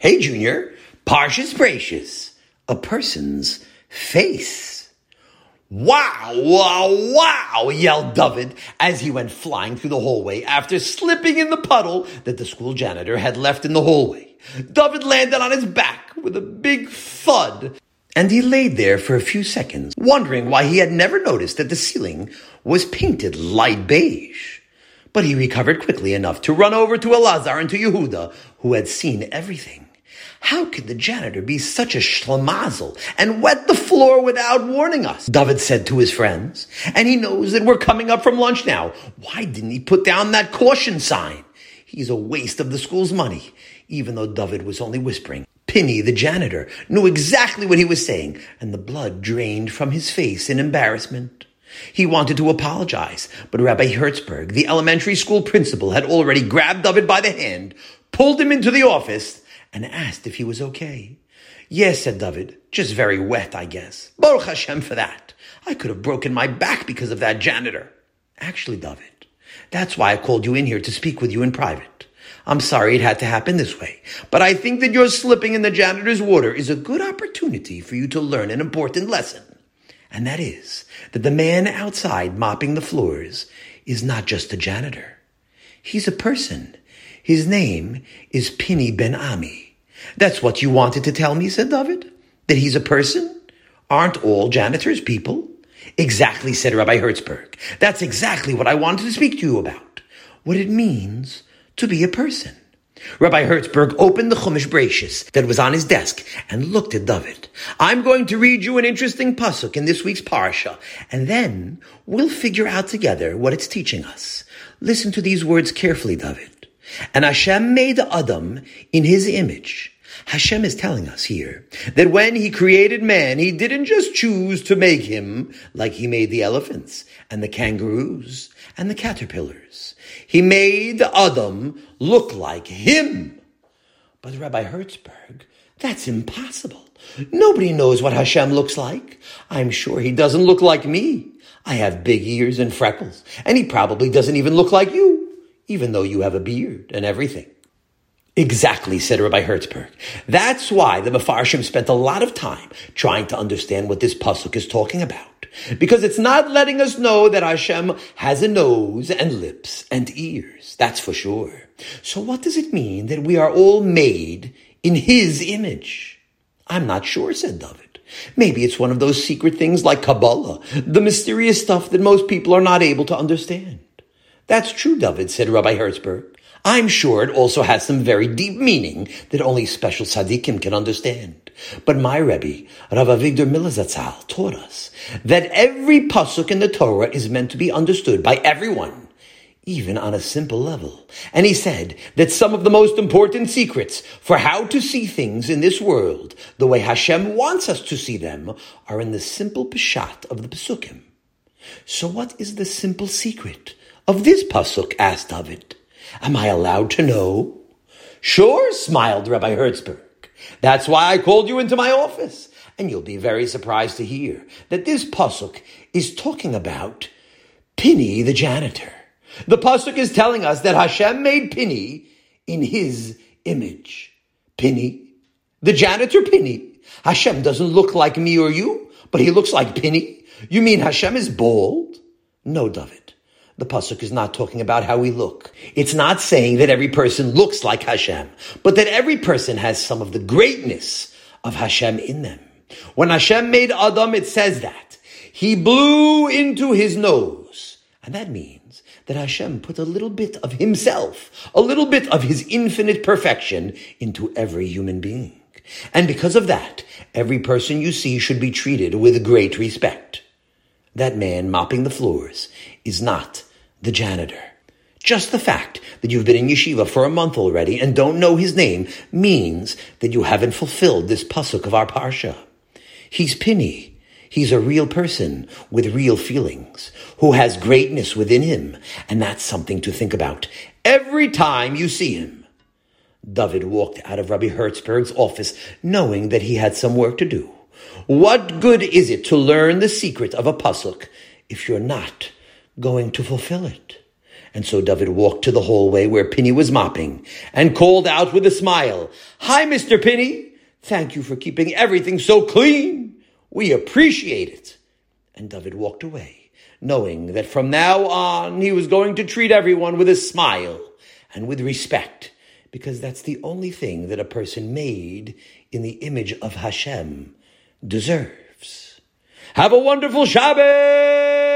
Hey, Junior, Parshas Bereishis, a person's face. Wow, wow, wow, yelled David as he went flying through the hallway after slipping in the puddle that the school janitor had left in the hallway. David landed on his back with a big thud, and he laid there for a few seconds, wondering why he had never noticed that the ceiling was painted light beige. But he recovered quickly enough to run over to Elazar and to Yehuda, who had seen everything. How could the janitor be such a schlemazel and wet the floor without warning us? David said to his friends. And he knows that we're coming up from lunch now. Why didn't he put down that caution sign? He's a waste of the school's money, even though David was only whispering. Pinny, the janitor, knew exactly what he was saying, and the blood drained from his face in embarrassment. He wanted to apologize, but Rabbi Hertzberg, the elementary school principal, had already grabbed David by the hand, pulled him into the office, and asked if he was okay. Yes, said David, just very wet, I guess. Baruch Hashem for that. I could have broken my back because of that janitor. Actually, David, that's why I called you in here to speak with you in private. I'm sorry it had to happen this way, but I think that your slipping in the janitor's water is a good opportunity for you to learn an important lesson. And that is that the man outside mopping the floors is not just a janitor. He's a person his name is Pinny Ben Ami. That's what you wanted to tell me, said David? That he's a person? Aren't all janitors people? Exactly, said Rabbi Hertzberg. That's exactly what I wanted to speak to you about. What it means to be a person. Rabbi Hertzberg opened the Chumash Bereishis that was on his desk and looked at David. I'm going to read you an interesting pasuk in this week's parsha, and then we'll figure out together what it's teaching us. Listen to these words carefully, David. And Hashem made Adam in his image. Hashem is telling us here that when he created man, he didn't just choose to make him like he made the elephants and the kangaroos and the caterpillars. He made Adam look like him. But Rabbi Hertzberg, that's impossible. Nobody knows what Hashem looks like. I'm sure he doesn't look like me. I have big ears and freckles, and he probably doesn't even look like you even though you have a beard and everything. Exactly, said Rabbi Hertzberg. That's why the Mefarshim spent a lot of time trying to understand what this pasuk is talking about. Because it's not letting us know that Hashem has a nose and lips and ears. That's for sure. So what does it mean that we are all made in His image? I'm not sure, said David. Maybe it's one of those secret things like Kabbalah, the mysterious stuff that most people are not able to understand. That's true, David, said Rabbi Hertzberg. I'm sure it also has some very deep meaning that only special tzaddikim can understand. But my Rebbe, Rav Avigdor Miller zatzal, taught us that every pasuk in the Torah is meant to be understood by everyone, even on a simple level. And he said that some of the most important secrets for how to see things in this world, the way Hashem wants us to see them, are in the simple peshat of the pasukim. So what is the simple secret? Of this pasuk? asked David. Am I allowed to know? Sure, smiled Rabbi Hertzberg. That's why I called you into my office. And you'll be very surprised to hear that this pasuk is talking about Pinny the janitor. The pasuk is telling us that Hashem made Pinny in his image. Pinny, the janitor Pinny. Hashem doesn't look like me or you, but he looks like Pinny. You mean Hashem is bald? No, David. The pasuk is not talking about how we look. It's not saying that every person looks like Hashem, but that every person has some of the greatness of Hashem in them. When Hashem made Adam, it says that he blew into his nose, and that means that Hashem put a little bit of himself, a little bit of his infinite perfection into every human being. And because of that, every person you see should be treated with great respect. That man mopping the floors is not the janitor. Just the fact that you've been in yeshiva for a month already and don't know his name means that you haven't fulfilled this pasuk of our parsha. He's Pinny. He's a real person with real feelings who has greatness within him. And that's something to think about every time you see him. David walked out of Rabbi Hertzberg's office knowing that he had some work to do. What good is it to learn the secret of a pasuk if you're not going to fulfill it. And so David walked to the hallway where Pinny was mopping and called out with a smile, Hi, Mr. Pinny. Thank you for keeping everything so clean. We appreciate it. And David walked away, knowing that from now on he was going to treat everyone with a smile and with respect, because that's the only thing that a person made in the image of Hashem deserves. Have a wonderful Shabbat!